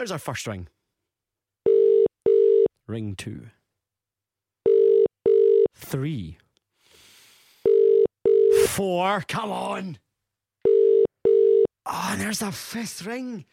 There's our first ring. Ring two. Three. Four. Come on. Oh, and there's a fifth ring.